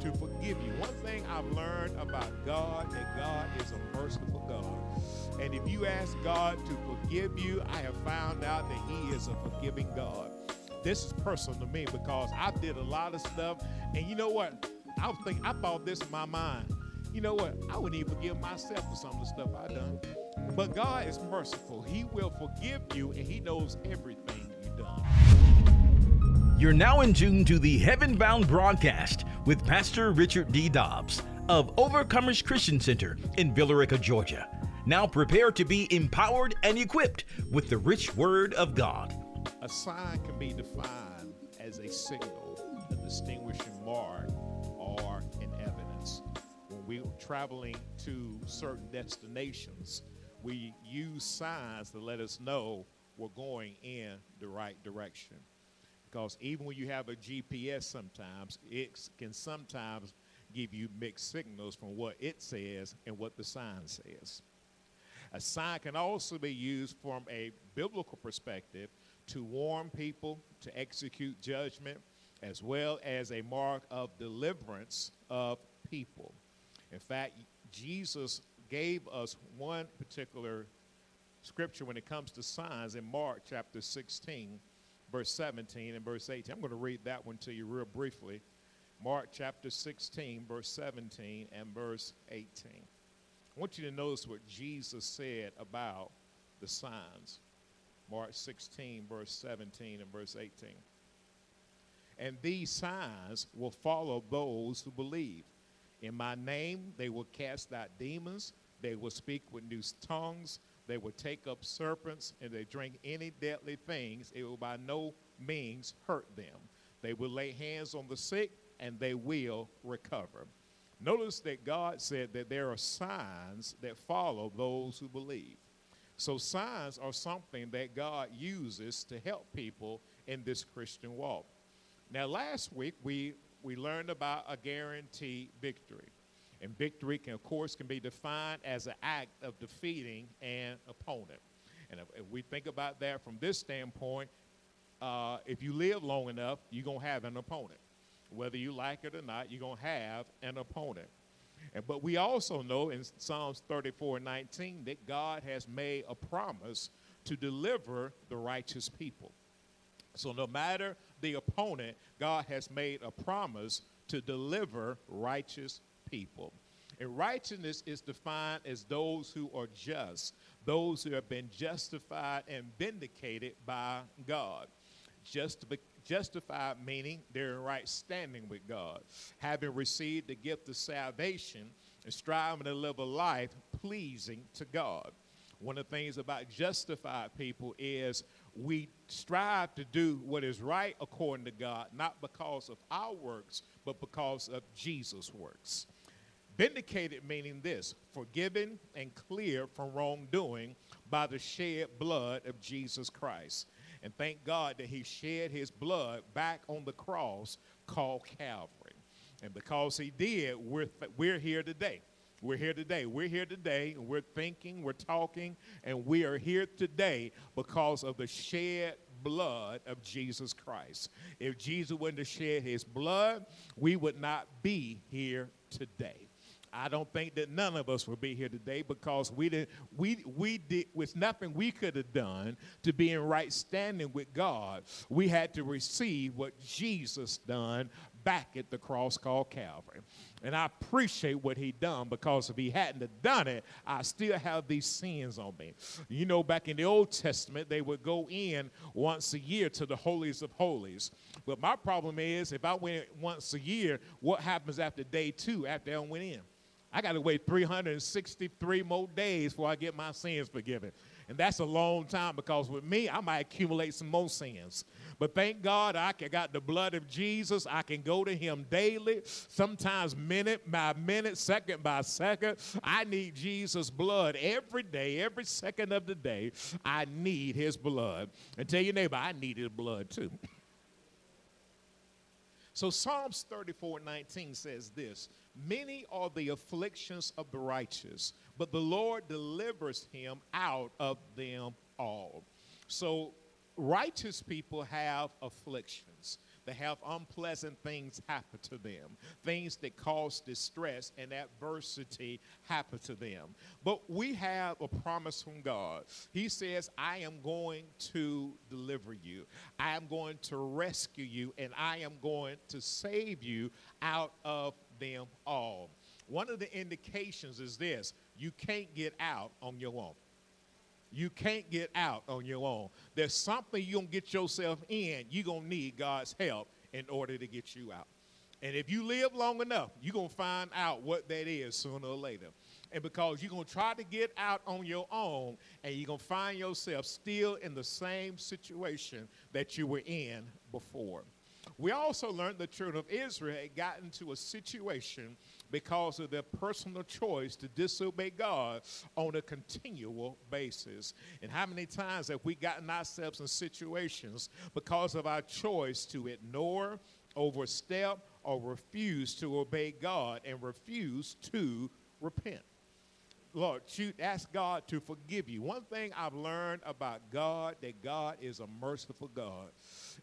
to forgive you. One thing I've learned about God is that God is a merciful God. And if you ask God to forgive you, I have found out that He is a forgiving God. This is personal to me because I did a lot of stuff, and you know what? I was thinking, I thought this in my mind. You know what? I wouldn't even forgive myself for some of the stuff I done. But God is merciful. He will forgive you, and He knows everything. You're now in tune to the Heaven Bound broadcast with Pastor Richard D. Dobbs of Overcomers Christian Center in Villa Rica, Georgia. Now prepare to be empowered and equipped with the rich word of God. A sign can be defined as a signal, a distinguishing mark, or an evidence. When we're traveling to certain destinations, we use signs to let us know we're going in the right direction. Because even when you have a GPS, sometimes it can sometimes give you mixed signals from what it says and what the sign says. A sign can also be used from a biblical perspective to warn people, to execute judgment, as well as a mark of deliverance of people. In fact, Jesus gave us one particular scripture when it comes to signs in Mark chapter 16 verse 17 and verse 18. I'm going to read that one to you real briefly. Mark chapter 16, verse 17 and verse 18. I want you to notice what Jesus said about the signs. Mark 16, verse 17 and verse 18. And these signs will follow those who believe. In my name, they will cast out demons, they will speak with new tongues, they will take up serpents and they drink any deadly things. It will by no means hurt them. They will lay hands on the sick and they will recover. Notice that God said that there are signs that follow those who believe. So, signs are something that God uses to help people in this Christian walk. Now, last week we, we learned about a guaranteed victory. And victory, can, of course, can be defined as an act of defeating an opponent. And if, if we think about that from this standpoint, uh, if you live long enough, you're going to have an opponent. Whether you like it or not, you're going to have an opponent. And, but we also know in Psalms 34 19 that God has made a promise to deliver the righteous people. So no matter the opponent, God has made a promise to deliver righteous people. And righteousness is defined as those who are just, those who have been justified and vindicated by God. Just justified meaning they're in right standing with God, having received the gift of salvation and striving to live a life pleasing to God. One of the things about justified people is we strive to do what is right according to God, not because of our works, but because of Jesus' works. Vindicated meaning this forgiven and clear from wrongdoing by the shed blood of Jesus Christ. And thank God that He shed His blood back on the cross called Calvary. And because He did, we're, we're here today. We're here today. We're here today, and we're thinking, we're talking, and we are here today because of the shed blood of Jesus Christ. If Jesus wouldn't have shed his blood, we would not be here today. I don't think that none of us would be here today because we did we we did with nothing we could have done to be in right standing with God. We had to receive what Jesus done back at the cross called Calvary. And I appreciate what he done because if he hadn't have done it, I still have these sins on me. You know, back in the Old Testament, they would go in once a year to the holies of holies. But my problem is if I went once a year, what happens after day two after I went in? I got to wait 363 more days before I get my sins forgiven. And that's a long time because with me, I might accumulate some more sins. But thank God I got the blood of Jesus. I can go to him daily, sometimes minute by minute, second by second. I need Jesus' blood every day, every second of the day. I need his blood. And tell your neighbor, I need his blood too. So Psalms 34 19 says this Many are the afflictions of the righteous, but the Lord delivers him out of them all. So righteous people have afflictions. They have unpleasant things happen to them, things that cause distress and adversity happen to them. But we have a promise from God. He says, I am going to deliver you, I am going to rescue you, and I am going to save you out of them all. One of the indications is this you can't get out on your own. You can't get out on your own. There's something you're going to get yourself in, you're going to need God's help in order to get you out. And if you live long enough, you're going to find out what that is sooner or later. And because you're going to try to get out on your own, and you're going to find yourself still in the same situation that you were in before. We also learned the children of Israel had gotten into a situation because of their personal choice to disobey God on a continual basis. And how many times have we gotten ourselves in situations because of our choice to ignore, overstep, or refuse to obey God and refuse to repent? Lord, shoot, ask God to forgive you. One thing I've learned about God that God is a merciful God.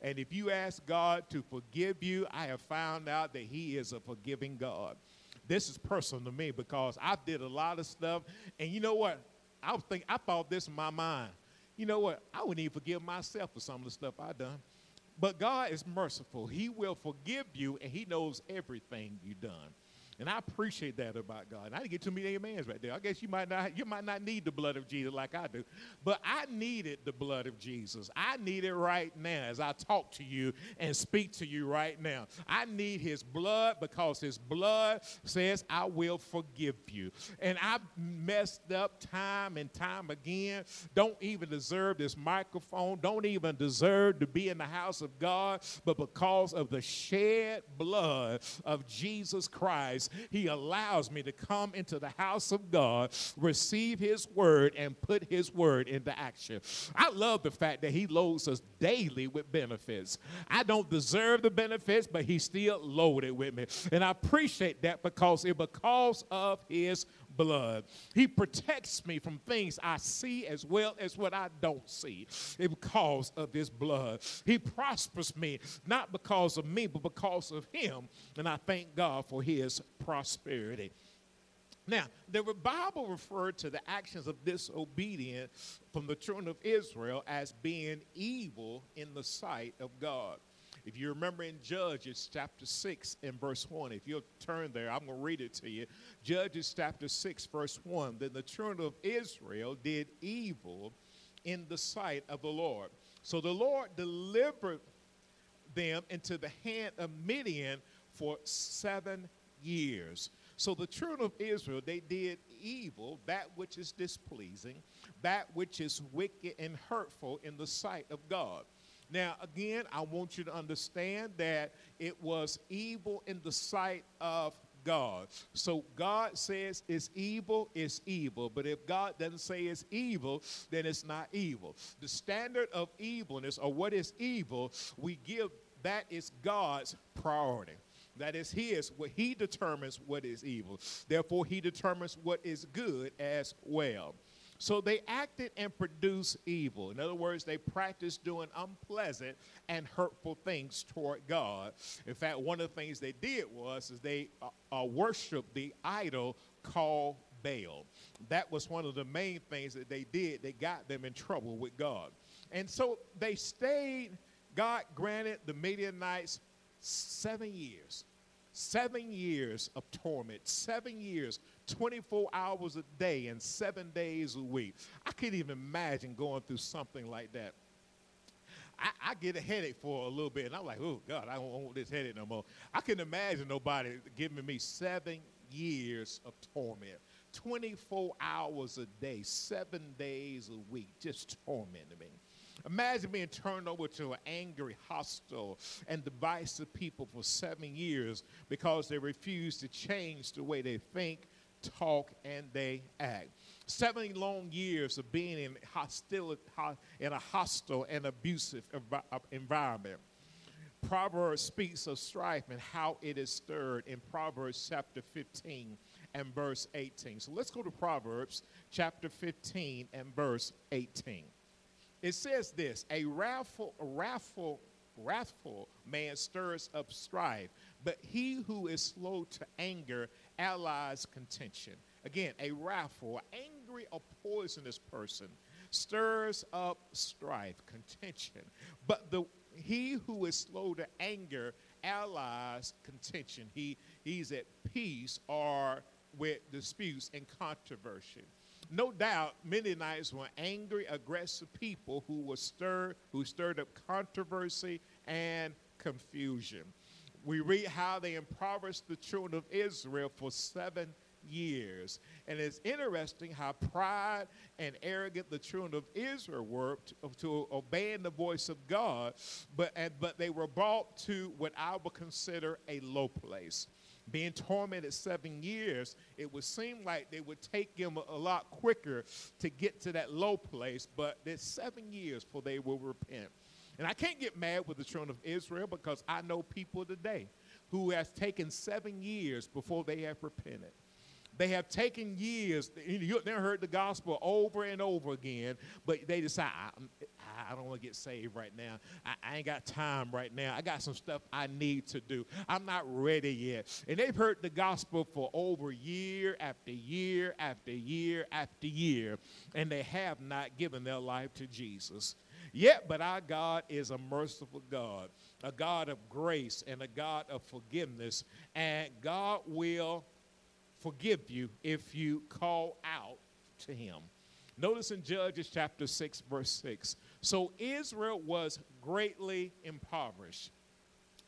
And if you ask God to forgive you, I have found out that He is a forgiving God. This is personal to me because I did a lot of stuff, and you know what? I was thinking, I thought this in my mind. You know what? I wouldn't even forgive myself for some of the stuff I done. But God is merciful. He will forgive you, and He knows everything you've done. And I appreciate that about God. And I didn't get too many amens right there. I guess you might not you might not need the blood of Jesus like I do. But I needed the blood of Jesus. I need it right now as I talk to you and speak to you right now. I need his blood because his blood says I will forgive you. And I've messed up time and time again. Don't even deserve this microphone. Don't even deserve to be in the house of God. But because of the shed blood of Jesus Christ he allows me to come into the house of God, receive His word, and put His word into action. I love the fact that He loads us daily with benefits. I don't deserve the benefits, but He still loaded with me. And I appreciate that because it because of His blood. He protects me from things I see as well as what I don't see because of his blood. He prospers me not because of me, but because of him. And I thank God for his prosperity. Now, the Bible referred to the actions of disobedience from the children of Israel as being evil in the sight of God. If you remember in Judges chapter 6 and verse 1, if you'll turn there, I'm going to read it to you. Judges chapter 6, verse 1 Then the children of Israel did evil in the sight of the Lord. So the Lord delivered them into the hand of Midian for seven years. So the children of Israel, they did evil, that which is displeasing, that which is wicked and hurtful in the sight of God. Now, again, I want you to understand that it was evil in the sight of God. So God says it's evil, it's evil. But if God doesn't say it's evil, then it's not evil. The standard of evilness or what is evil, we give that is God's priority. That is his, what he determines what is evil. Therefore, he determines what is good as well. So they acted and produced evil. In other words, they practiced doing unpleasant and hurtful things toward God. In fact, one of the things they did was is they uh, uh, worshiped the idol called Baal. That was one of the main things that they did that got them in trouble with God. And so they stayed, God granted the Midianites seven years. Seven years of torment, seven years 24 hours a day and seven days a week. I can't even imagine going through something like that. I, I, get a headache for a little bit, and I'm like, oh, God, I don't want this headache no more. I can't imagine nobody giving me seven years of torment. 24 hours a day, seven days a week, just tormenting me. Imagine being turned over to an angry, hostile, and divisive people for seven years because they refuse to change the way they think, talk, and they act. Seven long years of being in hostility, in a hostile and abusive uh, environment. Proverbs speaks of strife and how it is stirred in Proverbs chapter 15 and verse 18. So let's go to Proverbs chapter 15 and verse 18. It says this a wrathful, wrathful, wrathful man stirs up strife, but he who is slow to anger allies contention. Again, a wrathful, angry, or poisonous person stirs up strife, contention. But the he who is slow to anger allies contention. He he's at peace or with disputes and controversy. No doubt, Midianites were angry, aggressive people who were stirred, who stirred up controversy and confusion. We read how they impoverished the children of Israel for seven years. And it's interesting how pride and arrogant the children of Israel were to, to obeying the voice of God, but, and, but they were brought to what I would consider a low place. Being tormented seven years, it would seem like they would take them a, lot quicker to get to that low place, but there's seven years before they will repent. And I can't get mad with the children of Israel because I know people today who has taken seven years before they have repented. They have taken years. You never heard the gospel over and over again, but they decide, I, I don't want to get saved right now. I, I, ain't got time right now. I got some stuff I need to do. I'm not ready yet. And they've heard the gospel for over year after year after year after year, and they have not given their life to Jesus. Yet, but our God is a merciful God, a God of grace and a God of forgiveness, and God will forgive you if you call out to him. Notice in Judges chapter 6, verse 6. So Israel was greatly impoverished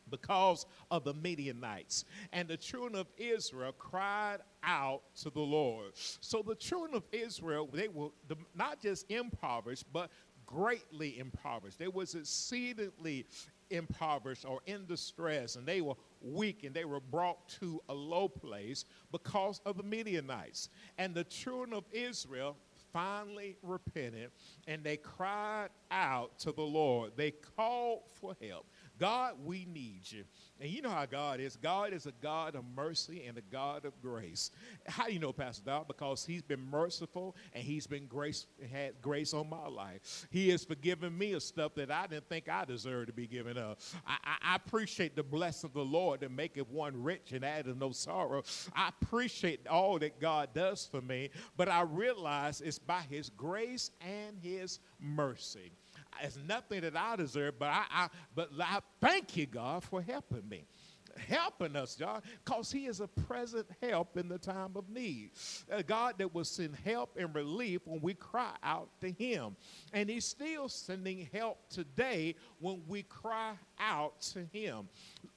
because of the Midianites. And the children of Israel cried out to the Lord. So the children of Israel, they were not just impoverished, but greatly impoverished. They was exceedingly impoverished or in distress, and they were weak and they were brought to a low place because of the Midianites. And the children of Israel finally repented and they cried out to the Lord. They called for help. God, we need you. And you know how God is. God is a God of mercy and a God of grace. How do you know, Pastor Dobbs? Because He's been merciful and He's been grace had grace on my life. He has forgiven me of stuff that I didn't think I deserved to be given up. I, I, I appreciate the blessing of the Lord that maketh one rich and addeth no sorrow. I appreciate all that God does for me, but I realize it's by His grace and His mercy it's nothing that I deserve, but I, I but I thank you, God, for helping me helping us, God, because He is a present help in the time of need. A God that will send help and relief when we cry out to Him. And He's still sending help today when we cry out to Him.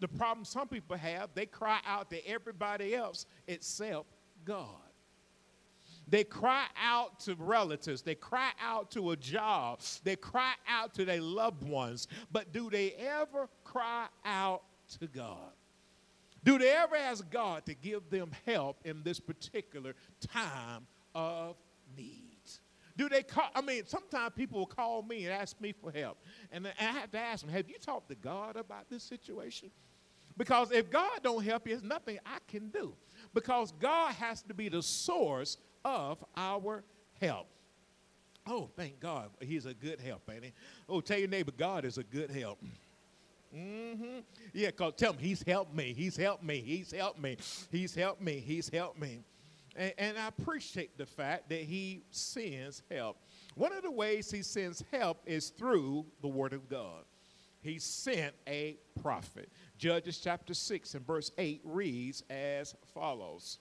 The problem some people have, they cry out to everybody else except God. They cry out to relatives. They cry out to a job. They cry out to their loved ones. But do they ever cry out to God? Do they ever ask God to give them help in this particular time of need? Do they call? I mean, sometimes people will call me and ask me for help. And I have to ask them, have you talked to God about this situation? Because if God don't help you, there's nothing I can do. Because God has to be the source of our help. Oh, thank God. He's a good help, ain't he? Oh, tell your neighbor, God is a good help. Mm-hmm. Yeah, because tell him, He's helped me. He's helped me. He's helped me. He's helped me. He's helped me. And, and I appreciate the fact that He sends help. One of the ways He sends help is through the Word of God. He sent a prophet. Judges chapter 6 and verse 8 reads as follows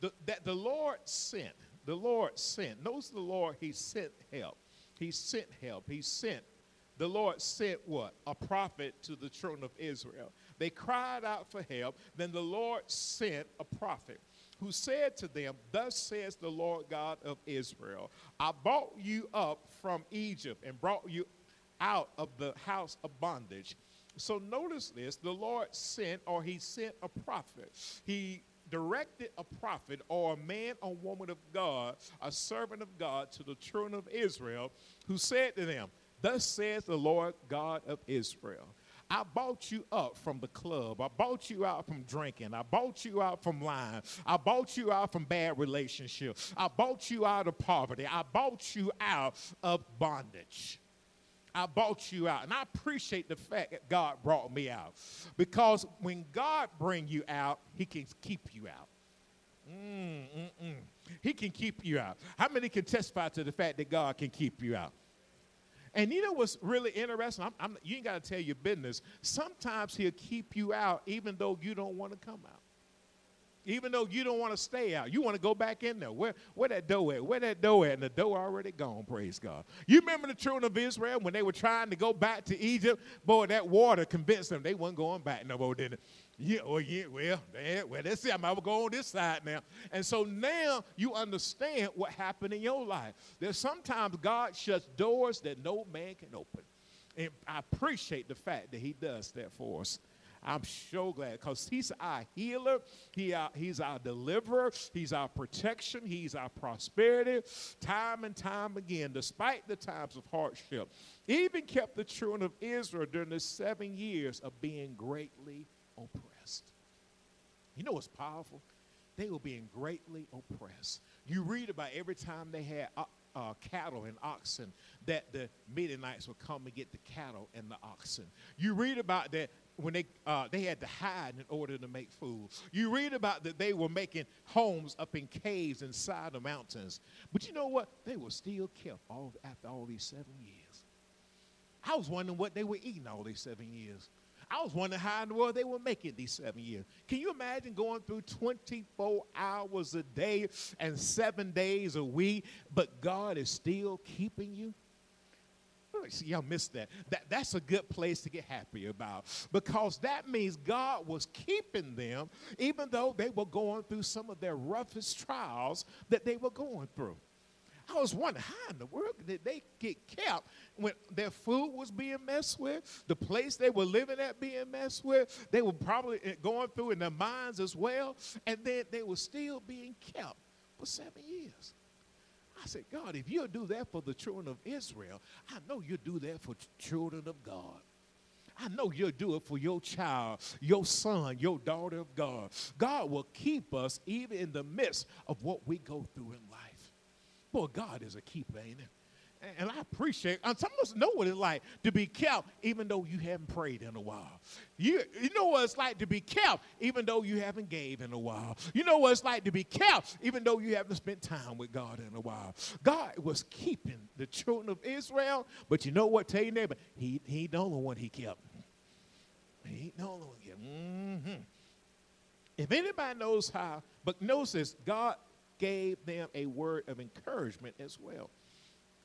the, that the Lord sent, the Lord sent. Notice the Lord, He sent help. He sent help. He sent. The Lord sent what? A prophet to the children of Israel. They cried out for help. Then the Lord sent a prophet who said to them, Thus says the Lord God of Israel, I brought you up from Egypt and brought you out of the house of bondage. So notice this the Lord sent, or he sent a prophet. He directed a prophet or a man or woman of God, a servant of God, to the children of Israel, who said to them, Thus says the Lord God of Israel, I bought you up from the club. I bought you out from drinking. I bought you out from lying. I bought you out from bad relationships. I bought you out of poverty. I bought you out of bondage. I bought you out. And I appreciate the fact that God brought me out. Because when God bring you out, he can keep you out. Mm, mm, mm. He can keep you out. How many can testify to the fact that God can keep you out? And you know what's really interesting? I'm, I'm, you ain't got to tell your business. Sometimes he'll keep you out even though you don't want to come out. Even though you don't want to stay out, you want to go back in there. Where, where that door at? Where that door at? And the door already gone, praise God. You remember the children of Israel when they were trying to go back to Egypt? Boy, that water convinced them they weren't going back no more, didn't it? Yeah, well, yeah, well, man, well, that's it. I'm gonna go on this side now. And so now you understand what happened in your life. There's sometimes God shuts doors that no man can open. And I appreciate the fact that He does that for us. I'm so glad because he's our healer, he, uh, he's our deliverer, he's our protection, he's our prosperity. Time and time again, despite the times of hardship, even kept the children of Israel during the seven years of being greatly oppressed. You know what's powerful? They were being greatly oppressed. You read about every time they had uh, uh, cattle and oxen that the Midianites would come and get the cattle and the oxen. You read about that when they uh, they had to hide in order to make food. You read about that they were making homes up in caves inside the mountains. But you know what? They were still kept all after all these seven years. I was wondering what they were eating all these seven years. I was wondering how in the world they were making these seven years. Can you imagine going through 24 hours a day and seven days a week, but God is still keeping you? See, y'all missed that. that. That's a good place to get happy about because that means God was keeping them even though they were going through some of their roughest trials that they were going through. I was wondering how in the world did they get kept when their food was being messed with, the place they were living at being messed with, they were probably eh, going through in their minds as well, and then they were still being kept for seven years. I said, God, if you'll do that for the children of Israel, I know you'll do that for children of God. I know you'll do it for your child, your son, your daughter of God. God will keep us even in the midst of what we go through in life. Boy, God is a keeper, ain't it? And I appreciate, and some of us know what it's like to be kept even though you haven't prayed in a while. You, you know what it's like to be kept even though you haven't gave in a while. You know what it's like to be kept even though you haven't spent time with God in a while. God was keeping the children of Israel, but you know what? Tell your neighbor, he, he ain't the only one he kept. He ain't the only one he kept. Mm-hmm. If anybody knows how, but notice this, God gave them a word of encouragement as well.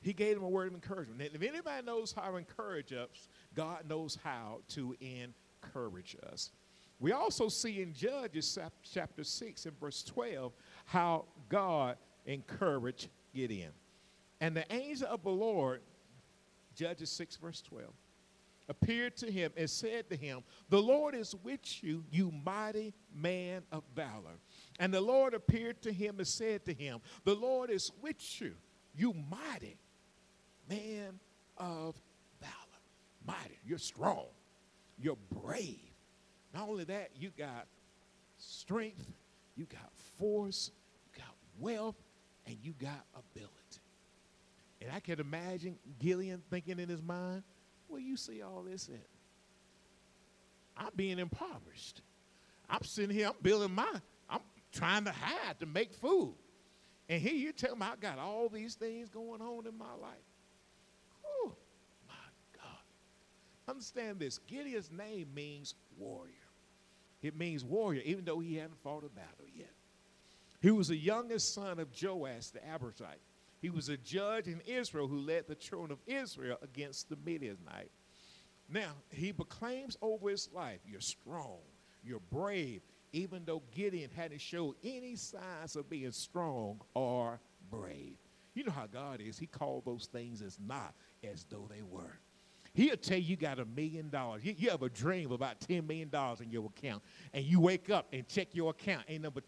He gave them a word of encouragement. And if anybody knows how to encourage us, God knows how to encourage us. We also see in Judges chapter 6 and verse 12 how God encouraged Gideon. And the angel of the Lord, Judges 6 verse 12, appeared to him and said to him, The Lord is with you, you mighty man of valor. And the Lord appeared to him and said to him, The Lord is with you, you mighty man of valor. Mighty, you're strong, you're brave. Not only that, you got strength, you got force, you got wealth, and you got ability. And I can imagine Gideon thinking in his mind, where you see all this at? I'm being impoverished. I'm sitting here, I'm building my, I'm trying to hide to make food. And here you tell me I got all these things going on in my life. Oh, my God. Understand this Gideon's name means warrior. It means warrior, even though he hadn't fought a battle yet. He was the youngest son of Joash the Abiezrite. He was a judge in Israel who led the children of Israel against the Midianite. Now, he proclaims over his life, You're strong, you're brave, even though Gideon hadn't showed any signs of being strong or brave. You know how God is. He called those things as not as though they were. He'll tell you you got a million dollars. You, have a dream of about $10 million in your account, and you wake up and check your account, ain't number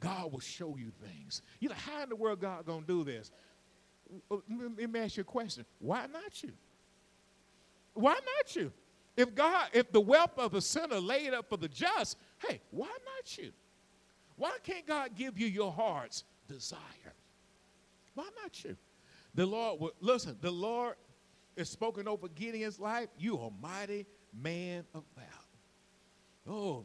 God will show you things. You're like, how in the world God gonna do this? Uh, let me ask you a question. Why not you? Why not you? If God, if the wealth of the sinner laid up for the just, hey, why not you? Why can't God give you your heart's desire? Why not you? The Lord, will, listen, the Lord is spoken over Gideon's life. You are mighty man of valor. Oh,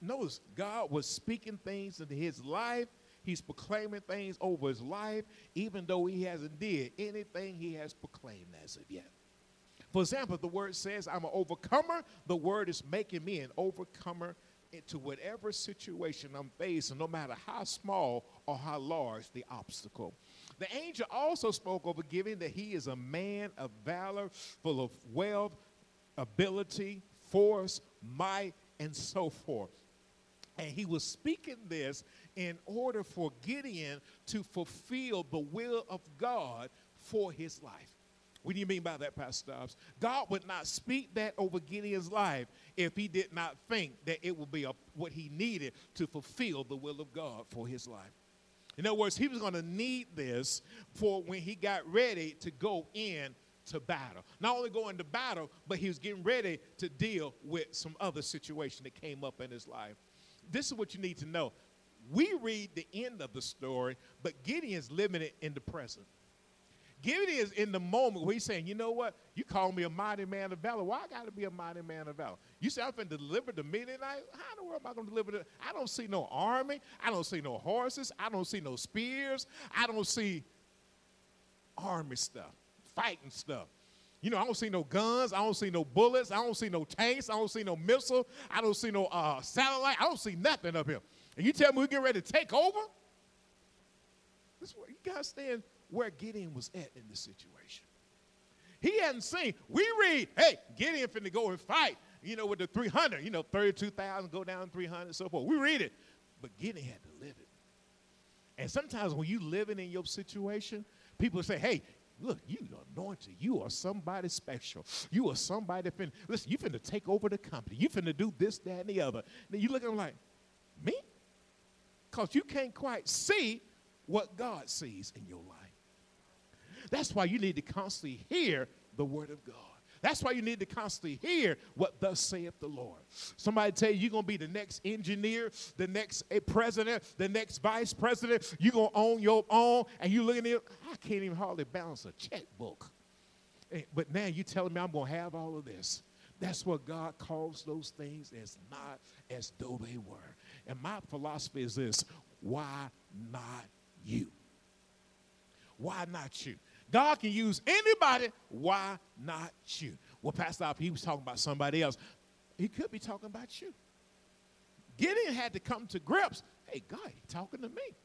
notice God was speaking things into his life. He's proclaiming things over his life, even though he hasn't did anything he has proclaimed as of yet. For example, the word says, I'm an overcomer. The word is making me an overcomer into whatever situation I'm facing, no matter how small or how large the obstacle. The angel also spoke over Gideon that he is a man of valor, full of wealth, ability, force, might, and so forth. And he was speaking this in order for Gideon to fulfill the will of God for his life. What do you mean by that, Pastor Dobbs? God would not speak that over Gideon's life if he did not think that it would be a, what he needed to fulfill the will of God for his life. In other words, he was going to need this for when he got ready to go in to battle. Not only going to battle, but he was getting ready to deal with some other situation that came up in his life. This is what you need to know. We read the end of the story, but Gideon's living it in the present. Gideon is in the moment where he's saying, you know what? You call me a mighty man of valor. Why I got to be a mighty man of valor? You say I'm going to deliver the Midianites? How in the world am I going to deliver it? I don't see no army. I don't see no horses. I don't see no spears. I don't see army stuff, fighting stuff. You know, I don't see no guns. I don't see no bullets. I don't see no tanks. I don't see no missile. I don't see no uh, satellite. I don't see nothing up here. And you tell me we're getting ready to take over? This you to stand where Gideon was at in the situation. He hadn't seen. We read, hey, Gideon finna go and fight, you know, with the 300, you know, 32,000 go down 300 so forth. We read it. But Gideon had to live it. And sometimes when you living in your situation, people say, hey, look, you anointed. You are somebody special. You are somebody finna, listen, you finna take over the company. You finna do this, that, and the other. Then you look at them like, me? Because you can't quite see what God sees in your life. That's why you need to constantly hear the word of God. That's why you need to constantly hear what thus saith the Lord. Somebody tell you you're to be the next engineer, the next eh, president, the next vice president. You're to own your own. And you looking at I can't even hardly balance a checkbook. Eh, but now you telling me I'm to have all of this. That's what God calls those things as not as though they were. And my philosophy is this why not you? Why not you? God can use anybody. Why not you? Well, Pastor he was talking about somebody else. He could be talking about you. Gideon had to come to grips. Hey, God, he's talking to me.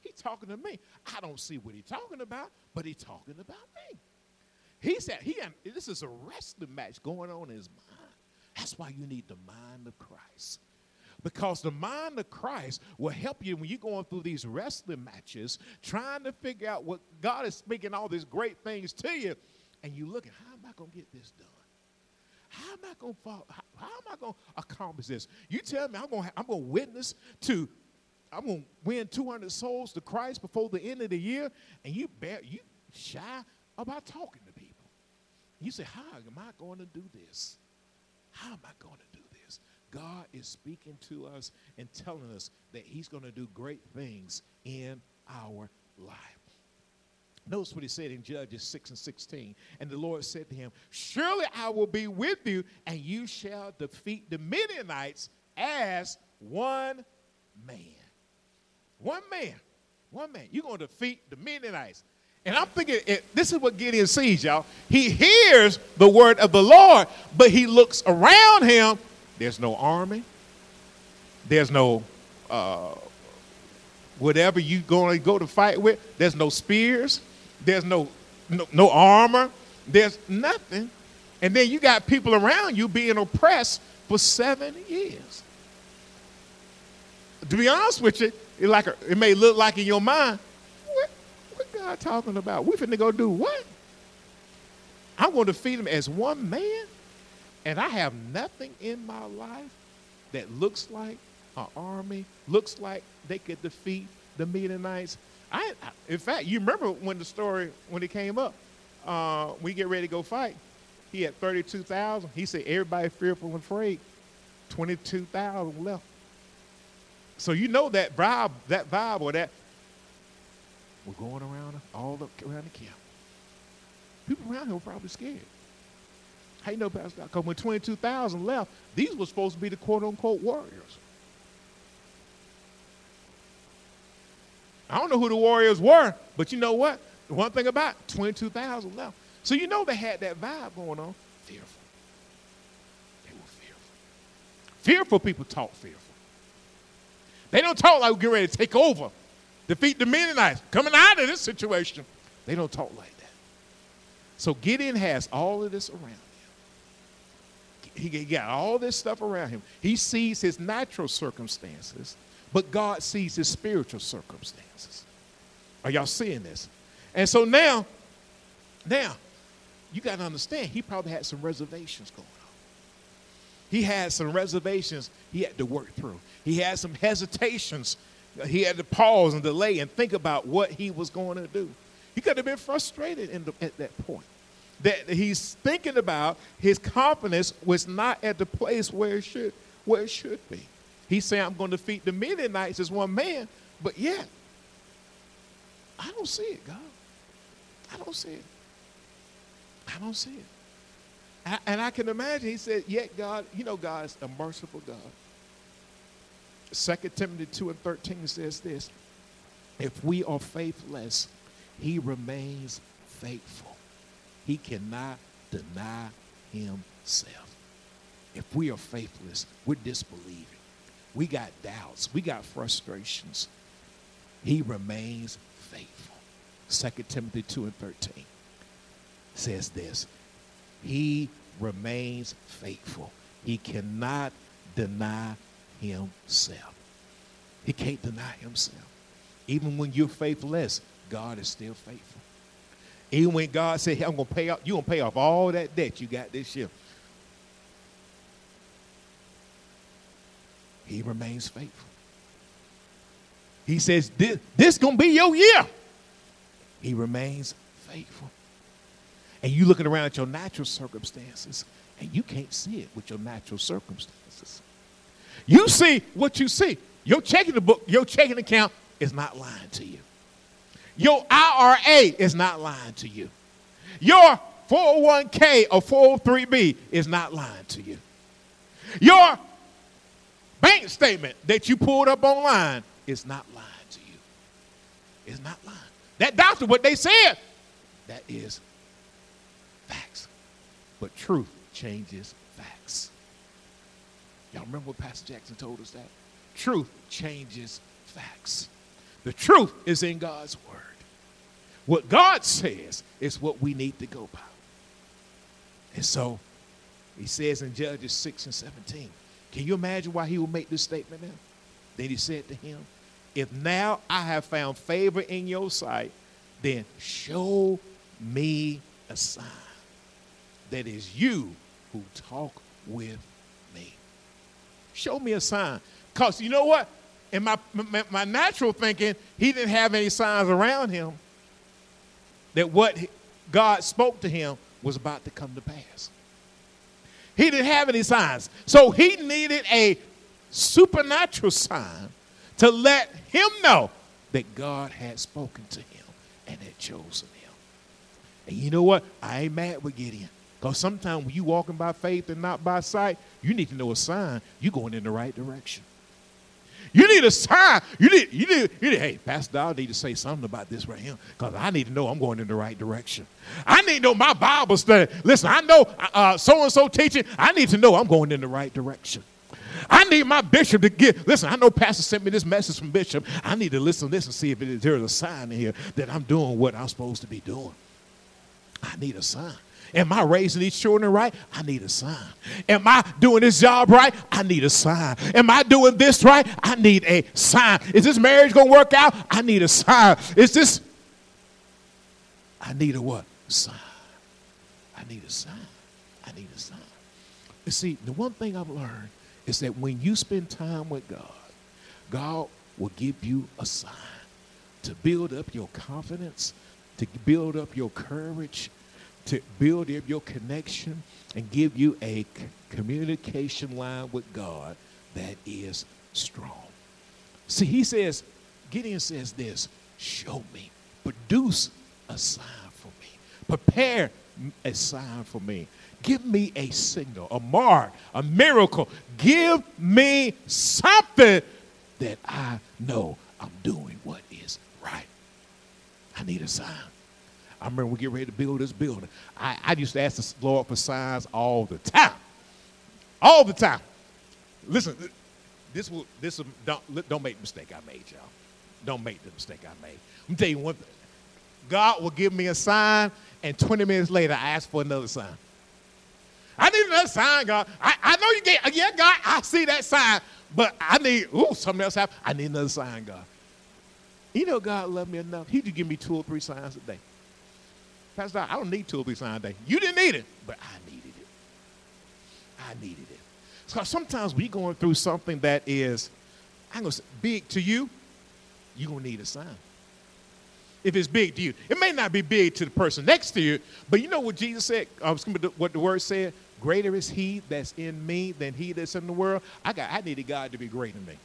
He's talking to me. I don't see what he's talking about, but he's talking about me. He said, he this is a wrestling match going on in his mind. That's why you need the mind of Christ because the mind of Christ will help you when you're going through these wrestling matches, trying to figure out what God is speaking all these great things to you, and you look at how am I going to get this done? How am I going to how, how, am I going to accomplish this? You tell me I'm going I'm going to witness to I'm going to win 200 souls to Christ before the end of the year, and you bear you shy about talking to people. You say, how am I going to do this? How am I going to God is speaking to us and telling us that He's going to do great things in our life. Notice what he said in Judges 6 and 16. And the Lord said to him, Surely I will be with you, and you shall defeat the Midianites as one man. One man. One man. You're going to defeat the Midianites. And I'm thinking, it, this is what Gideon sees, y'all. He hears the word of the Lord, but he looks around him there's no army. There's no uh, whatever you're going to go to fight with. There's no spears. There's no, no no armor. There's nothing. And then you got people around you being oppressed for seven years. To be honest with you, it like a, it may look like in your mind, what, what God talking about? We finna go do what? I'm going to feed them as one man and I have nothing in my life that looks like an army, looks like they could defeat the Midianites. I, I, in fact, you remember when the story when it came up, uh, we get ready to go fight. He had thirty-two thousand. He said everybody fearful and afraid. Twenty-two thousand left. So you know that vibe, that vibe, or that we're going around all up around the camp. People around here were probably scared. You know, Pastor? Because when 22,000 left, these were supposed to be the quote unquote warriors. I don't know who the warriors were, but you know what? The one thing about it, 22,000 left. So you know they had that vibe going on. Fearful. They were fearful. Fearful people talk fearful. They don't talk like we're getting ready to take over, defeat the Midianites, coming out of this situation. They don't talk like that. So Gideon has all of this around him. He got all this stuff around him. He sees his natural circumstances, but God sees his spiritual circumstances. Are y'all seeing this? And so now, now, you got to understand, he probably had some reservations going on. He had some reservations he had to work through. He had some hesitations. He had to pause and delay and think about what he was going to do. He could have been frustrated the, at that point. That he's thinking about his confidence was not at the place where it should, where it should be. He's saying, I'm going to defeat the Midianites as one man, but yet, I don't see it, God. I don't see it. I don't see it. And I can imagine, he said, yet God, you know, God is a merciful God. 2 Timothy 2 and 13 says this If we are faithless, he remains faithful. He cannot deny himself. If we are faithless, we're disbelieving. We got doubts. We got frustrations. He remains faithful. 2 Timothy 2 and 13 says this He remains faithful. He cannot deny himself. He can't deny himself. Even when you're faithless, God is still faithful. Even when God said, hey, I'm going to pay off, you're going to pay off all that debt you got this year. He remains faithful. He says, this, this going to be your year. He remains faithful. And you looking around at your natural circumstances, and you can't see it with your natural circumstances. You see what you see. Your checking the book, your checking account is not lying to you. Your IRA is not lying to you. Your 401k or 403b is not lying to you. Your bank statement that you pulled up online is not lying to you. It's not lying. That doctor, what they said, that is facts. But truth changes facts. Y'all remember what Pastor Jackson told us that? Truth changes facts. The truth is in God's word. What God says is what we need to go by. And so he says in Judges 6 and 17, can you imagine why he would make this statement now? Then he said to him, If now I have found favor in your sight, then show me a sign that is you who talk with me. Show me a sign. Because you know what? In my, my, my, natural thinking, he didn't have any signs around him that what God spoke to him was about to come to pass. He didn't have any signs. So he needed a supernatural sign to let him know that God had spoken to him and had chosen him. And you know what? I ain't mad with Gideon. Because sometimes when you walking by faith and not by sight, you need to know a sign you're going in the right direction. You need a sign. You need, you need, you need hey, Pastor I need to say something about this right here because I need to know I'm going in the right direction. I need to know my Bible study. Listen, I know uh, so-and-so teaching. I need to know I'm going in the right direction. I need my bishop to get, listen, I know Pastor sent me this message from Bishop. I need to listen to this and see if there's a sign in here that I'm doing what I'm supposed to be doing. I need a sign. Am I raising these children right? I need a sign. Am I doing this job right? I need a sign. Am I doing this right? I need a sign. Is this marriage going to work out? I need a sign. Is this. I need a what? Sign. I need a sign. I need a sign. You see, the one thing I've learned is that when you spend time with God, God will give you a sign to build up your confidence, to build up your courage, to build up your connection, and give you a communication line with God that is strong. See, he says, Gideon says this show me, produce a sign for me, prepare a sign for me. Give me a signal, a mark, a miracle. Give me something that I know I'm doing what is right. I need a sign. I remember we get ready to build this building. I, I used to ask the Lord for signs all the time. All the time. Listen, this will this will, don't don't make the mistake I made, y'all. Don't make the mistake I made. I'm tell you one thing. God will give me a sign, and 20 minutes later, I ask for another sign. I need another sign, God. I, I know you get, yeah, God, I see that sign, but I need, ooh, something else happened. I need another sign, God. You know, God loved me enough. He could give me two or three signs a day. Pastor, I don't need two signs a day. You didn't need it, but I needed it. I needed it. So sometimes we going through something that is, I'm going to say, big to you, you're going to need a sign. If it's big to you, it may not be big to the person next to you, but you know what Jesus said? Uh, what the word said? Greater is He that's in me than He that's in the world. I got, I needed God to be greater than me.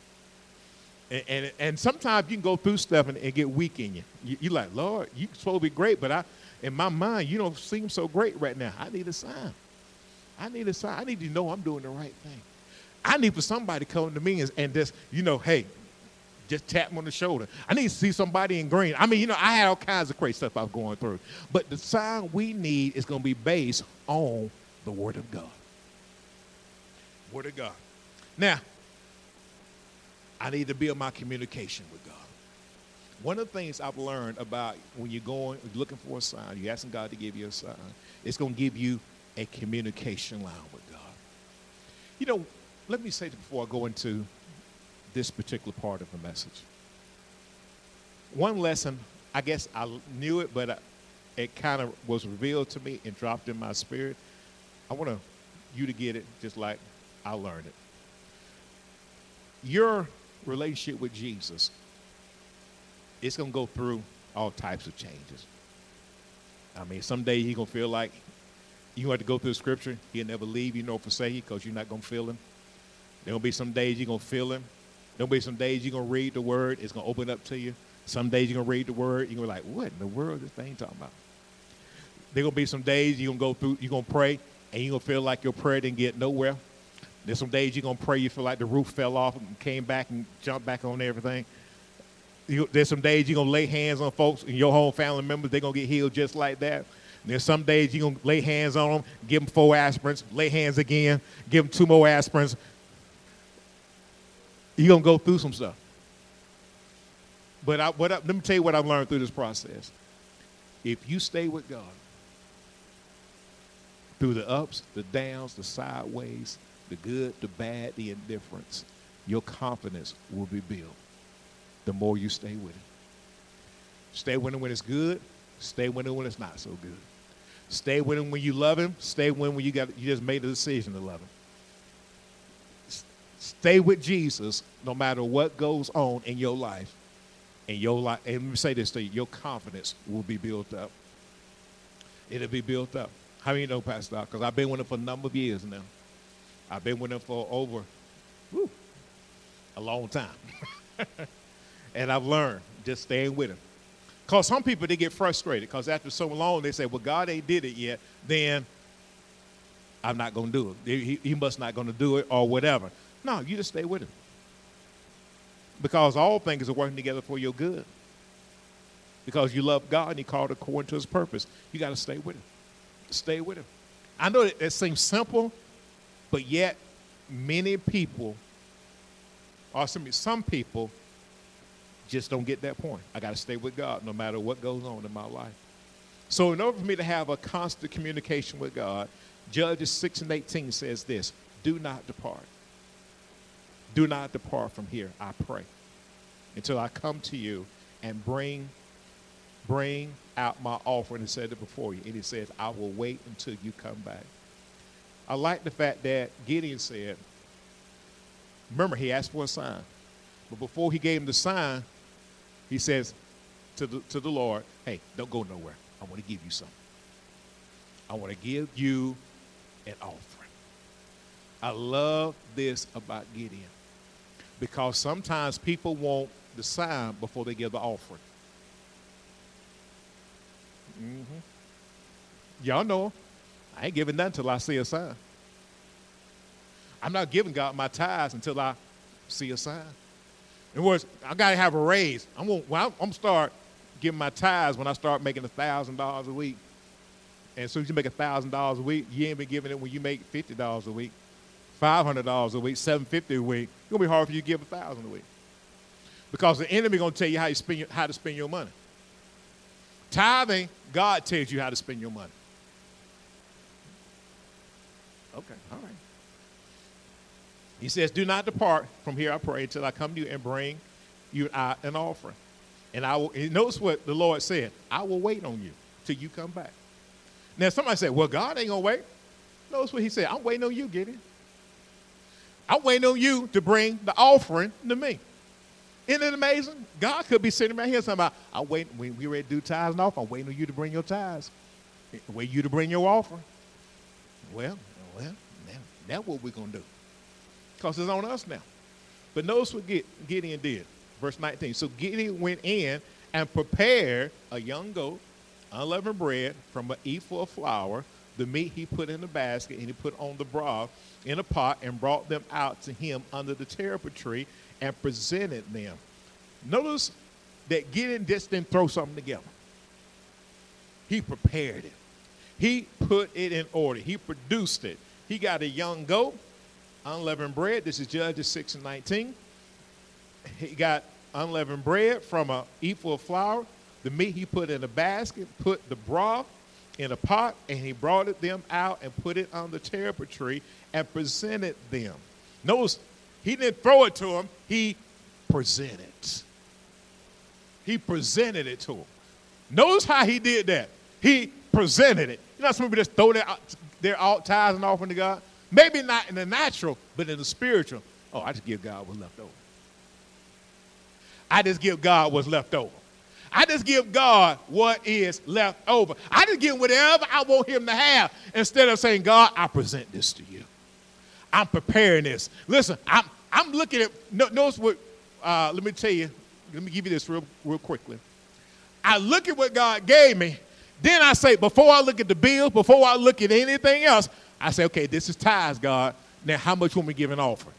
And, and, and sometimes you can go through stuff and, and get weak in you. you. You're like, Lord, you supposed to be great, but I, in my mind, you don't seem so great right now. I need a sign. I need a sign. I need to know I'm doing the right thing. I need for somebody to come to me and, and just, you know, hey, just tap me on the shoulder. I need to see somebody in green. I mean, you know, I had all kinds of crazy stuff I was going through. But the sign we need is going to be based on the Word of God. Word of God. Now, I need to build my communication with God. One of the things I've learned about when you're going looking for a sign, you're asking God to give you a sign, it's going to give you a communication line with God. You know, let me say before I go into this particular part of the message. One lesson, I guess I knew it, but I, it kind of was revealed to me and dropped in my spirit. I want to you to get it just like I learned it. Your relationship with Jesus, it's going to go through all types of changes. I mean, someday you're going to feel like you have to go through the scripture. He'll never leave you nor forsake you because you're not going to feel him. There'll be some days you're going to feel him. There'll be some days you're going to read the word. It's going to open up to you. Some days you're going to read the word. You're going to be like, what in the world is this thing talking about? There going to be some days you're going to go through, you're going to pray, and you're going to feel like your prayer didn't get nowhere. There's some days you're going to pray, you feel like the roof fell off and came back and jumped back on everything. You, there's some days you're going to lay hands on folks and your whole family members, they're going to get healed just like that. There's some days you're going to lay hands on them, give them four aspirins, lay hands again, give them two more aspirins. You're going to go through some stuff. But I, I, let me tell you what I've learned through this process. If you stay with God, through the ups, the downs, the sideways, the good, the bad, the indifference, your confidence will be built the more you stay with Him. Stay with Him when it's good, stay with Him when it's not so good. Stay with Him when you love Him, stay with Him when you, got, you just made the decision to love Him. Stay with Jesus no matter what goes on in your life. And your life, and let me say this to you, your confidence will be built up. It'll be built up. How many you know, Pastor? Because I've been with him for a number of years now. I've been with him for over whew, a long time. and I've learned just staying with him. Because some people, they get frustrated because after so long, they say, well, God ain't did it yet, then I'm not going to do it. He, he must not going to do it or whatever. No, you just stay with him. Because all things are working together for your good. Because you love God and He called according to His purpose. You got to stay with Him. Stay with Him. I know that it seems simple, but yet many people, or some, some people, just don't get that point. I got to stay with God no matter what goes on in my life. So, in order for me to have a constant communication with God, Judges 6 and 18 says this Do not depart. Do not depart from here, I pray, until I come to you and bring bring out my offering and set it before you. And he says, I will wait until you come back. I like the fact that Gideon said, remember, he asked for a sign. But before he gave him the sign, he says, to the, to the Lord, hey, don't go nowhere. I want to give you something. I want to give you an offering. I love this about Gideon because sometimes people want the sign before they give the offering. Mm-hmm. Y'all know I ain't giving nothing until I see a sign. I'm not giving God my tithes until I see a sign. In other words, I got to have a raise. I'm going well, I'm start giving my tithes when I start making a thousand dollars a week. And as soon as you make a thousand dollars a week, you ain't been giving it when you make fifty dollars a week, five hundred dollars a week, seven fifty a week. It's gonna be hard for you to give a thousand a week because the enemy gonna tell you how you spend your, how to spend your money. Tithing, God tells you how to spend your money. Okay, all right. He says, Do not depart from here, I pray, until I come to you and bring you an offering. And I will, and notice what the Lord said I will wait on you till you come back. Now, somebody said, Well, God ain't going to wait. Notice what he said I'm waiting on you, Gideon. I'm waiting on you to bring the offering to me. Isn't it amazing? God could be sitting right here talking about, I wait when we ready to do tithes and offering, I'm waiting on you to bring your tithes. Wait you to bring your offering. Well, well, now, now what we're going to do because it's on us now. But notice what Gideon did. Verse 19. So Gideon went in and prepared a young goat, unleavened bread from an ephah of flour, the meat he put in the basket, and he put on the broth in a pot and brought them out to him under the terebinth tree and presented them. Notice that Gideon just didn't throw something together. He prepared it. He put it in order. He produced it. He got a young goat unleavened bread. This is Judges 6 and 19. He got unleavened bread from a ephah of flour. The meat he put in a basket, put the broth in a pot, and he brought it them out and put it on the terebinth tree and presented them. Notice he didn't throw it to him, he presented. He presented it to him. Notice how he did that. He presented it. You know, some people just throw their, their tithes and offering to God. Maybe not in the natural, but in the spiritual. Oh, I just give God what's left over. I just give God what's left over. I just give God what is left over. I just give whatever I want Him to have instead of saying, God, I present this to you. I'm preparing this. Listen, I'm, I'm looking at, notice what, uh, let me tell you, let me give you this real, real quickly. I look at what God gave me, then I say, before I look at the bills, before I look at anything else, I say, okay, this is tithes, God. Now, how much will we give an offering?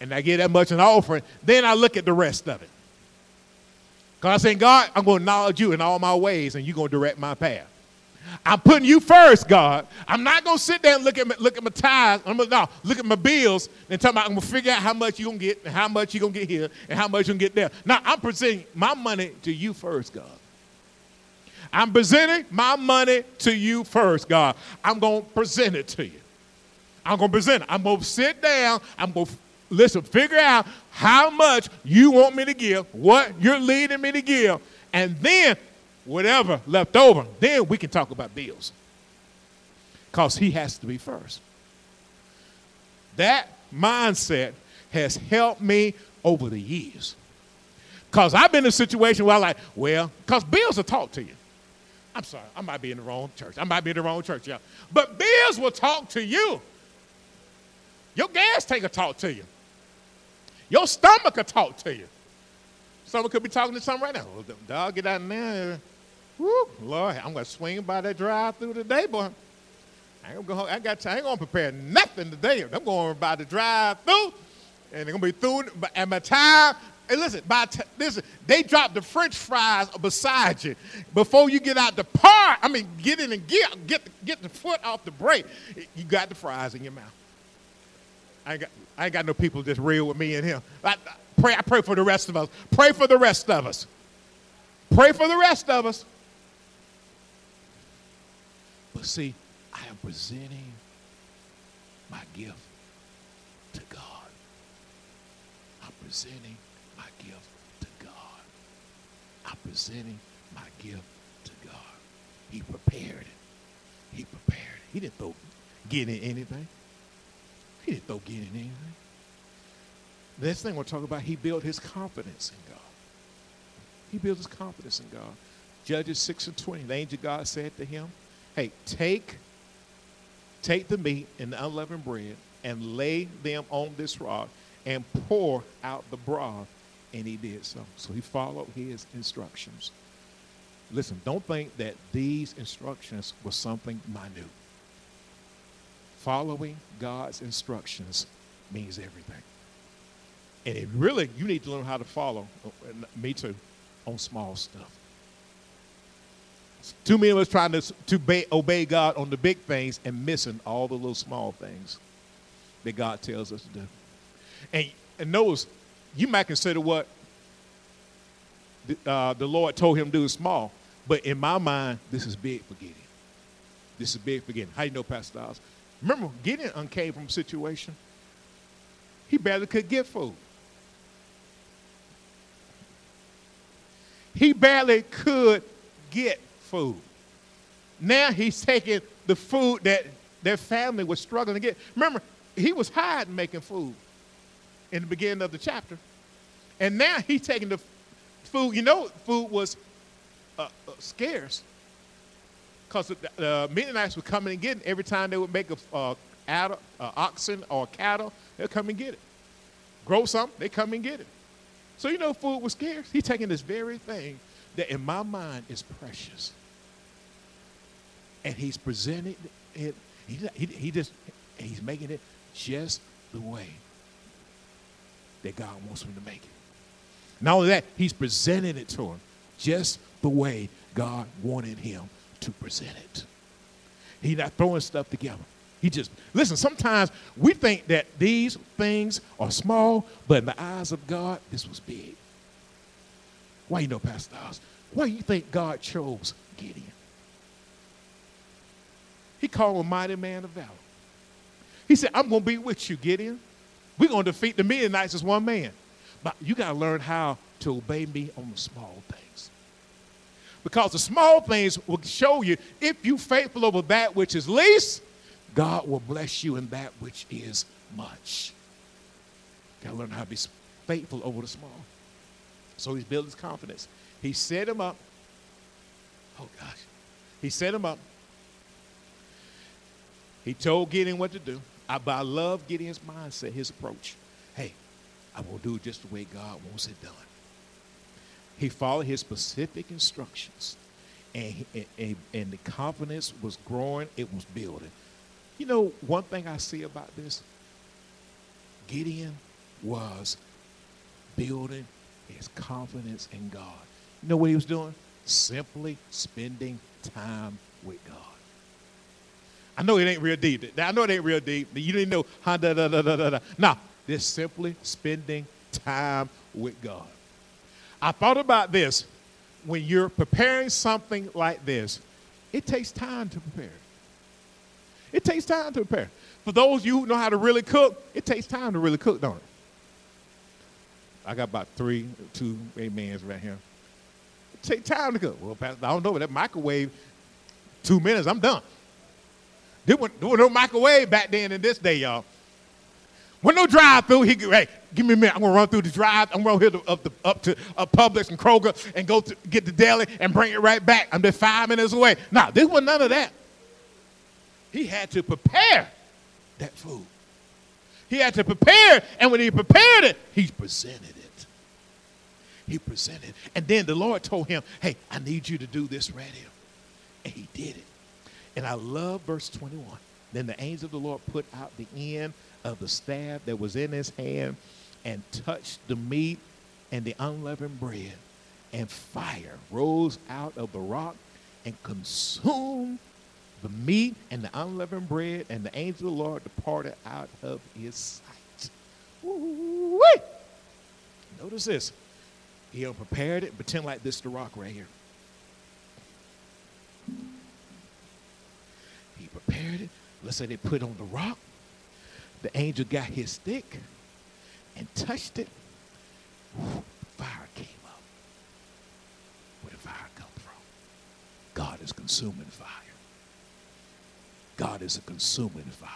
And I get that much an offering. Then I look at the rest of it. Because I'm saying, God, I'm going to acknowledge you in all my ways, and you're going to direct my path. I'm putting you first, God. I'm not going to sit there and look at my, look at my tithes. I'm gonna, no, look at my bills and tell me I'm going to figure out how much you're going to get and how much you're going to get here and how much you're going to get there. Now, I'm presenting my money to you first, God. I'm presenting my money to you first, God. I'm going to present it to you. I'm going to present it. I'm going to sit down. I'm going to listen, figure out how much you want me to give, what you're leading me to give, and then whatever left over, then we can talk about bills. Because he has to be first. That mindset has helped me over the years. Because I've been in a situation where I'm like, well, because bills are taught to you. I'm sorry, I might be in the wrong church. I might be in the wrong church, yeah. But bills will talk to you. Your gas tank will talk to you. Your stomach will talk to you. Someone could be talking to someone right now. Oh, dog, get out there. Woo, Lord, I'm gonna swing by that drive through today, boy. I ain't gonna go. I got. I ain't gonna prepare nothing today. I'm going by the drive through, and they're gonna be through. At my time, Listen, by t- listen, they drop the French fries beside you before you get out the part. I mean, get in and get get get the foot off the brake. You got the fries in your mouth. I ain't got I ain't got no people just real with me and him. I, I pray I pray for the rest of us. Pray for the rest of us. Pray for the rest of us. But see, I am presenting my gift to God. I'm presenting presenting my gift to God. He prepared it. He prepared it. He didn't throw getting anything. He didn't throw getting anything. The next thing we'll talk about, he built his confidence in God. He built his confidence in God. Judges 6 and 20, the angel God said to him, Hey, take, take the meat and the unleavened bread and lay them on this rock and pour out the broth. And he did so. So he followed his instructions. Listen, don't think that these instructions were something minute. Following God's instructions means everything. And it really, you need to learn how to follow, uh, me too, on small stuff. Too many of us trying to, to obey, obey God on the big things and missing all the little small things that God tells us to do. And, and notice, you might consider what the, uh, the Lord told him to do is small, but in my mind, this is big for Gideon. This is big for Gideon. How you know, Pastor Styles? Remember, Gideon came from a situation he barely could get food. He barely could get food. Now he's taking the food that their family was struggling to get. Remember, he was hiding making food in the beginning of the chapter. And now he's taking the food. You know, food was uh, uh, scarce because the uh, Midianites were coming and getting every time they would make a uh, uh, oxen or cattle, they'll come and get it. Grow something, they come and get it. So you know, food was scarce. He's taking this very thing that in my mind is precious, and he's presenting it. He, he, he just he's making it just the way that God wants him to make it. Not only that, he's presenting it to him just the way God wanted him to present it. He's not throwing stuff together. He just, listen, sometimes we think that these things are small, but in the eyes of God, this was big. Why you know, Pastor Oz? Why you think God chose Gideon? He called him a mighty man of valor. He said, I'm going to be with you, Gideon. We're going to defeat the Midianites as one man. But you got to learn how to obey me on the small things. Because the small things will show you if you faithful over that which is least, God will bless you in that which is much. Got to learn how to be faithful over the small. So he's building his confidence. He set him up. Oh gosh. He set him up. He told Gideon what to do. I, but I love Gideon's mindset, his approach. Hey, I will do it just the way God wants it done. He followed his specific instructions, and, and, and the confidence was growing, it was building. You know, one thing I see about this Gideon was building his confidence in God. You know what he was doing? Simply spending time with God. I know it ain't real deep. I know it ain't real deep. You didn't know how da da da da da da. No, just simply spending time with God. I thought about this. When you're preparing something like this, it takes time to prepare. It takes time to prepare. For those of you who know how to really cook, it takes time to really cook, don't it? I got about three, two amens right here. It takes time to cook. Well, Pastor, I don't know, but that microwave, two minutes, I'm done. There was, there was no microwave back then in this day, y'all. When no drive through, he hey, give me a minute. I'm gonna run through the drive. I'm gonna hit up, the, up to uh, Publix and Kroger and go to get the deli and bring it right back. I'm just five minutes away. Nah, this was none of that. He had to prepare that food. He had to prepare, and when he prepared it, he presented it. He presented. And then the Lord told him, Hey, I need you to do this right here. And he did it. And I love verse 21. Then the angel of the Lord put out the end of the staff that was in his hand and touched the meat and the unleavened bread. And fire rose out of the rock and consumed the meat and the unleavened bread, and the angel of the Lord departed out of his sight. Woo-wee. Notice this. He prepared it, pretend like this the rock right here. Let's say they put on the rock. The angel got his stick and touched it. Fire came up. Where did fire come from? God is consuming fire. God is a consuming fire.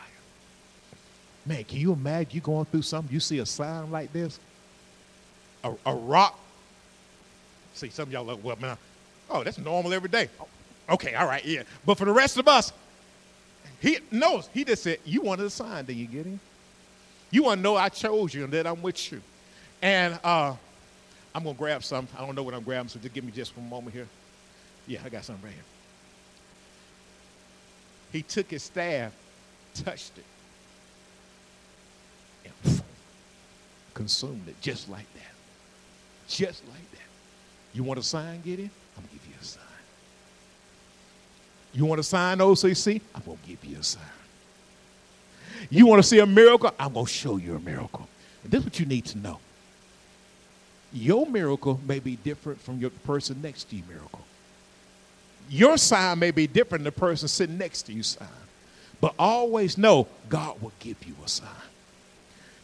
Man, can you imagine you going through something, you see a sign like this? A, a rock See, some of y'all look, well, man, oh, that's normal every day. Okay, all right, yeah. But for the rest of us, he knows. He just said, You wanted a sign, did you get him? You want to know I chose you and that I'm with you. And uh, I'm going to grab some. I don't know what I'm grabbing, so just give me just one moment here. Yeah, I got something right here. He took his staff, touched it, and consumed it just like that. Just like that. You want a sign, Gideon? I'm going to give you want a sign. OCC? I'm going to give you a sign. You want to see a miracle? I'm going to show you a miracle. And this is what you need to know. Your miracle may be different from your person next to you miracle. Your sign may be different than the person sitting next to you sign. But always know God will give you a sign.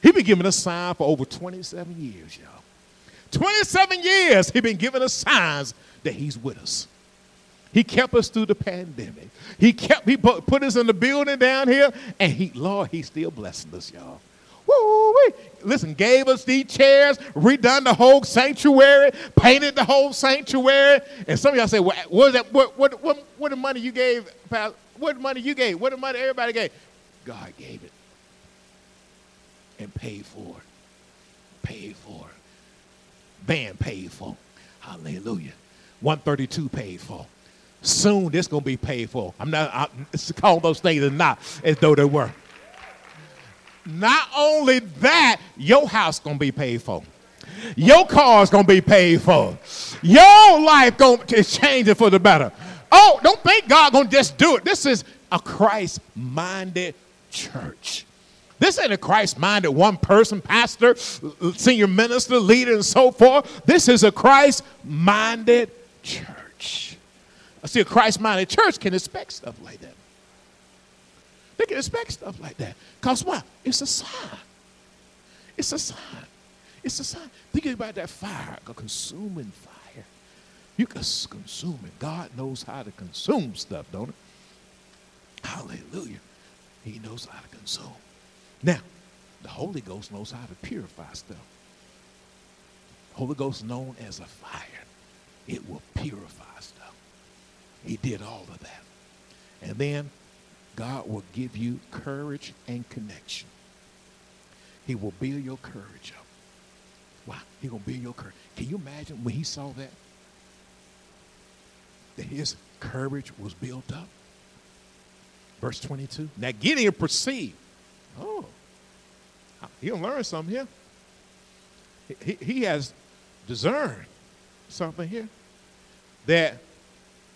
He been giving a sign for over 27 years, y'all. 27 years he been giving us signs that he's with us. He kept us through the pandemic. He kept he put, us in the building down here, and he, Lord, he's still blessing us, y'all. Woo, wee. Listen, gave us these chairs, redone the whole sanctuary, painted the whole sanctuary. And some of y'all say, well, what, that, what, what, what, what the money you gave, what the money you gave, what the money everybody gave? God gave it and paid for it. Paid for it. Band paid for. it. Hallelujah. 132 paid for. Soon this gonna be paid for. I'm not I, it's call those things as not as though they were. Not only that, your house gonna be paid for. Your car's gonna be paid for. Your life gonna is changing for the better. Oh, don't think God gonna just do it. This is a Christ-minded church. This ain't a Christ-minded one person, pastor, senior minister, leader, and so forth. This is a Christ-minded church. I see a Christ-minded church can expect stuff like that. They can expect stuff like that. Because what? It's a sign. It's a sign. It's a sign. Think about that fire, a consuming fire. You can consume it. God knows how to consume stuff, don't it? Hallelujah. He knows how to consume. Now, the Holy Ghost knows how to purify stuff. Holy Ghost known as a fire. It will purify he did all of that. And then God will give you courage and connection. He will build your courage up. Wow, he gonna build your courage. Can you imagine when he saw that? That his courage was built up. Verse 22. Now Gideon perceived. Oh, he'll learn something here. He, he has discerned something here. That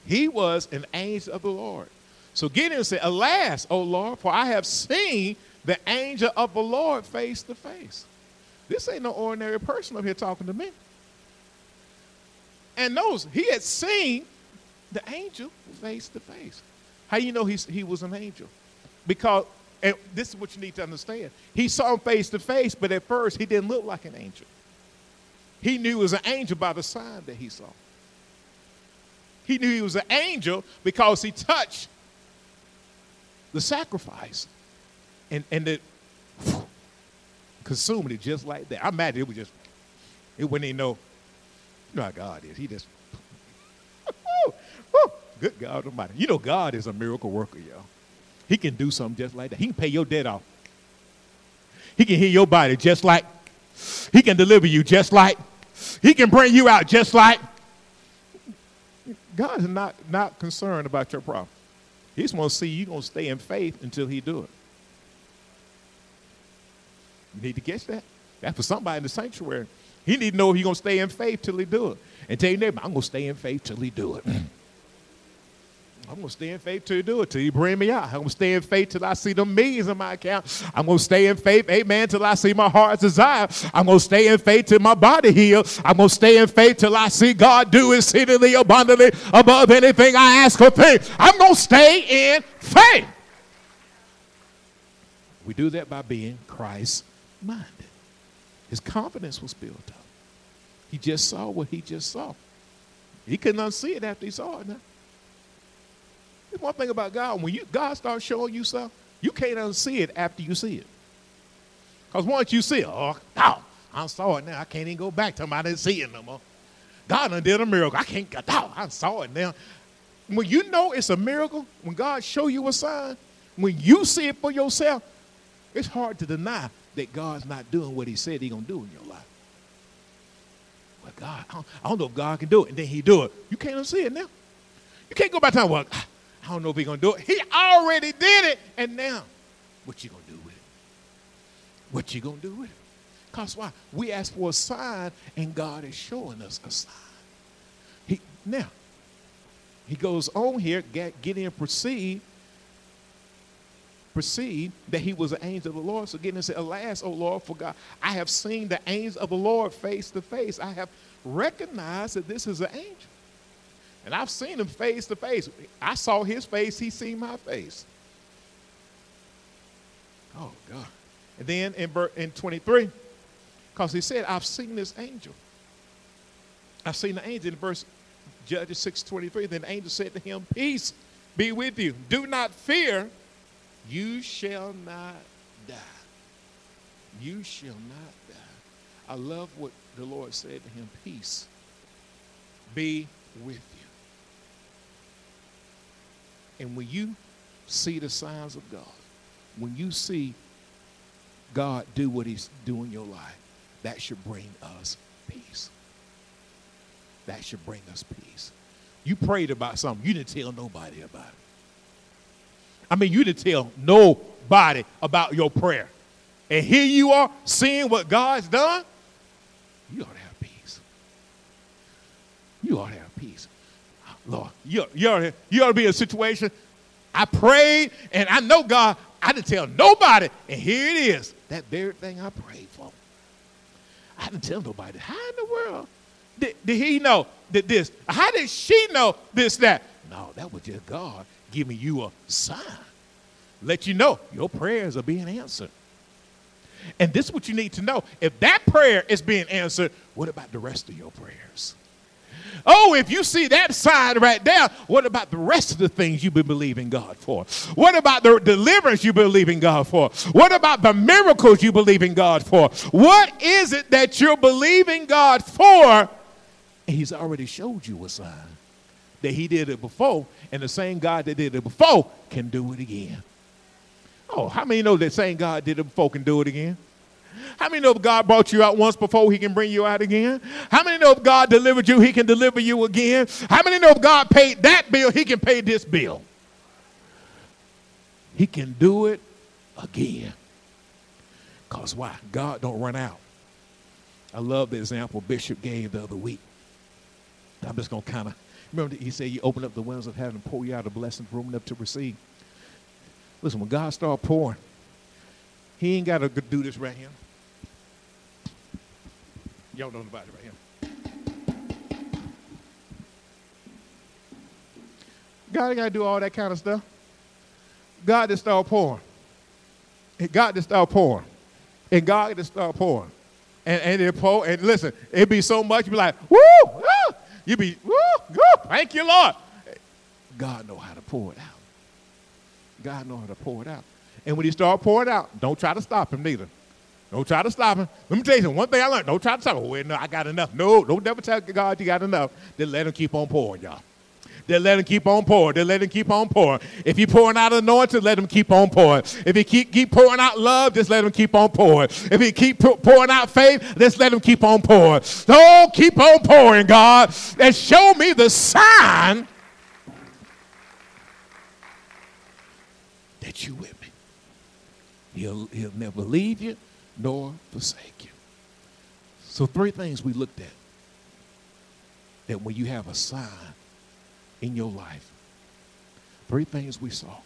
he was an angel of the Lord. So Gideon said, Alas, O Lord, for I have seen the angel of the Lord face to face. This ain't no ordinary person up here talking to me. And knows he had seen the angel face to face. How you know he was an angel? Because, and this is what you need to understand. He saw him face to face, but at first he didn't look like an angel. He knew he was an angel by the sign that he saw. He knew he was an angel because he touched the sacrifice and, and it whew, consumed it just like that. I imagine it was just, it wouldn't even know, you know how God is. He just, good God Almighty. You know God is a miracle worker, y'all. He can do something just like that. He can pay your debt off. He can heal your body just like, he can deliver you just like, he can bring you out just like, God is not, not concerned about your problem. He just wants to see you going to stay in faith until he do it. You need to catch that. That's for somebody in the sanctuary. He need to know if he's going to stay in faith till he do it. And tell your neighbor, I'm going to stay in faith till he do it. I'm to stay in faith till you do it, till you bring me out. I'm to stay in faith till I see the millions in my account. I'm to stay in faith, amen, till I see my heart's desire. I'm to stay in faith till my body heals. I'm to stay in faith till I see God do exceedingly abundantly above anything I ask or think. I'm to stay in faith. We do that by being Christ minded. His confidence was built up. He just saw what he just saw. He couldn't unsee it after he saw it now. One thing about God. When you God starts showing you stuff, you can't unsee it after you see it. Because once you see it, oh, oh, I saw it now. I can't even go back to him. I didn't see it no more. God done did a miracle. I can't out. I saw it now. When you know it's a miracle, when God show you a sign, when you see it for yourself, it's hard to deny that God's not doing what he said He's going to do in your life. Well, God, I don't, I don't, know if God can do it. And then he do it. You can't see it now. You can't go back to time, well, I don't know if he's going to do it. He already did it. And now, what you going to do with it? What you going to do with it? Because why? We ask for a sign, and God is showing us a sign. He, now, he goes on here, get, get in, proceed, proceed that he was an angel of the Lord. So Gideon said, Alas, O Lord, for God, I have seen the angel of the Lord face to face. I have recognized that this is an angel. And I've seen him face to face. I saw his face, he seen my face. Oh God. And then in, in 23, because he said, I've seen this angel. I've seen the angel in verse Judges 6:23. Then the angel said to him, Peace be with you. Do not fear you shall not die. You shall not die. I love what the Lord said to him Peace be with you. And when you see the signs of God, when you see God do what He's doing in your life, that should bring us peace. That should bring us peace. You prayed about something, you didn't tell nobody about it. I mean, you didn't tell nobody about your prayer. And here you are seeing what God's done. You ought to have peace. You ought to have peace. Lord, you, you, ought you ought to be in a situation. I prayed and I know God, I didn't tell nobody. And here it is. That very thing I prayed for. I didn't tell nobody. How in the world did, did he know that this? How did she know this, that? No, that was just God giving you a sign. Let you know your prayers are being answered. And this is what you need to know. If that prayer is being answered, what about the rest of your prayers? Oh, if you see that sign right there, what about the rest of the things you've been believing God for? What about the deliverance you believe in God for? What about the miracles you believe in God for? What is it that you're believing God for? He's already showed you a sign that He did it before, and the same God that did it before can do it again. Oh, how many know that same God did it before can do it again? How many know if God brought you out once before, he can bring you out again? How many know if God delivered you, he can deliver you again? How many know if God paid that bill, he can pay this bill? He can do it again. Because why? God don't run out. I love the example Bishop gave the other week. I'm just going to kind of Remember, he said, You open up the windows of heaven and pour you out a blessing, room enough to receive. Listen, when God start pouring, he ain't got to do this right here. Y'all know about it right here. God ain't got to do all that kind of stuff. God just start pouring. And God just start pouring. And God just start pouring. And, and it pour, and listen, it be so much, you'd be like, woo, woo, you be, woo, woo, thank you, Lord. God know how to pour it out. God know how to pour it out. And when he start pouring out, don't try to stop him neither. Don't try to stop him. Let me tell you something. One thing I learned, don't try to stop him. Oh, no, I got enough. No, don't never tell God you got enough. Then let him keep on pouring, y'all. Then let him keep on pouring. Then let him keep on pouring. If he pouring out anointing, let him keep on pouring. If he keep, keep pouring out love, just let him keep on pouring. If he keep pouring out faith, just let him keep on pouring. Don't keep on pouring, God, and show me the sign that you with me. He'll, he'll never leave you nor forsake you. So three things we looked at. That when you have a sign in your life. Three things we saw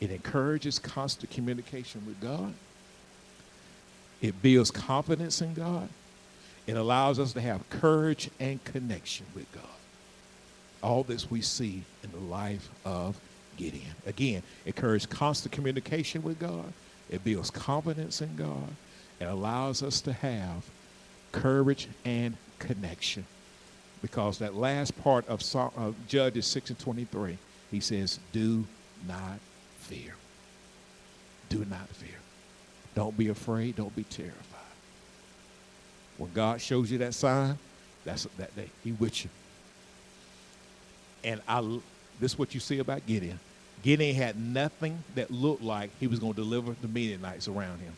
it encourages constant communication with God, it builds confidence in God, it allows us to have courage and connection with God. All this we see in the life of Gideon. Again, encourage constant communication with God. It builds confidence in God. It allows us to have courage and connection because that last part of, Judges 6 and 23, he says, Do not fear. Do not fear. Don't be afraid. Don't be terrified. When God shows you that sign, That's that day. He with you. And I, this is what you see about Gideon. Gideon had nothing that looked like he was going to deliver the Midianites around him.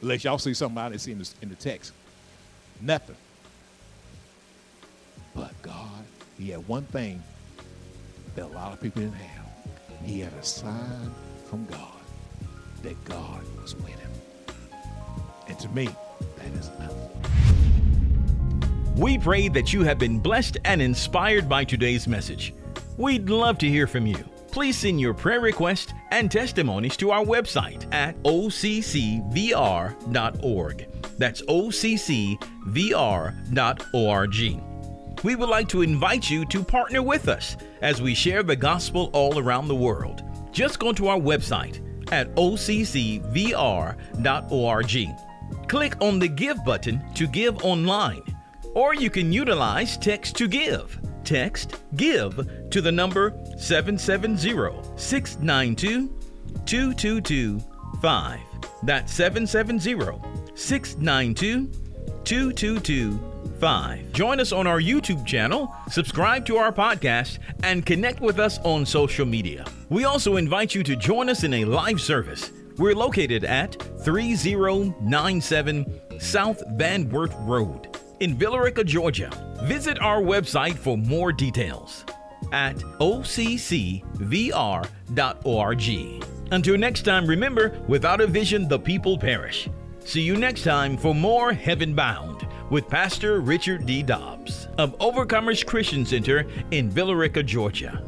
Unless y'all see something I didn't see in the, in the text. Nothing. But God, he had one thing that a lot of people didn't have. He had a sign from God that God was with him. And to me, that is enough. We pray that you have been blessed and inspired by today's message. We'd love to hear from you. Please send your prayer requests and testimonies to our website at occvr.org. That's occvr.org. We would like to invite you to partner with us as we share the gospel all around the world. Just go to our website at occvr.org. Click on the Give button to give online, or you can utilize Text to Give. Text GIVE to the number 770 692 2225. That's 770 692 2225. Join us on our YouTube channel, subscribe to our podcast, and connect with us on social media. We also invite you to join us in a live service. We're located at 3097 South Van Wert Road in Villa Rica, Georgia. Visit our website for more details at occvr.org. Until next time, remember without a vision, the people perish. See you next time for more Heaven Bound with Pastor Richard D. Dobbs of Overcomers Christian Center in Villa Rica, Georgia.